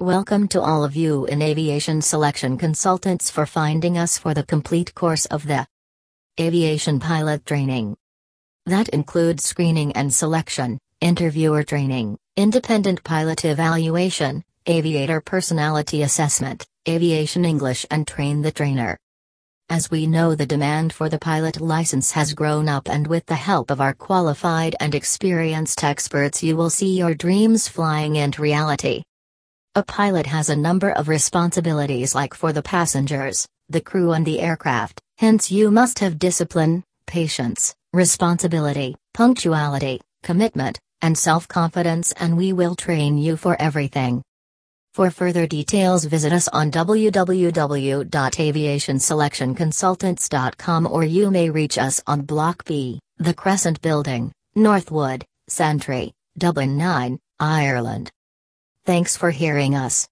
Welcome to all of you in Aviation Selection Consultants for finding us for the complete course of the Aviation Pilot Training. That includes screening and selection, interviewer training, independent pilot evaluation, aviator personality assessment, aviation English and train the trainer. As we know the demand for the pilot license has grown up and with the help of our qualified and experienced experts you will see your dreams flying into reality. A pilot has a number of responsibilities like for the passengers, the crew and the aircraft, hence you must have discipline, patience, responsibility, punctuality, commitment, and self-confidence and we will train you for everything. For further details visit us on www.aviationselectionconsultants.com or you may reach us on Block B, The Crescent Building, Northwood, Santry, Dublin 9, Ireland. Thanks for hearing us.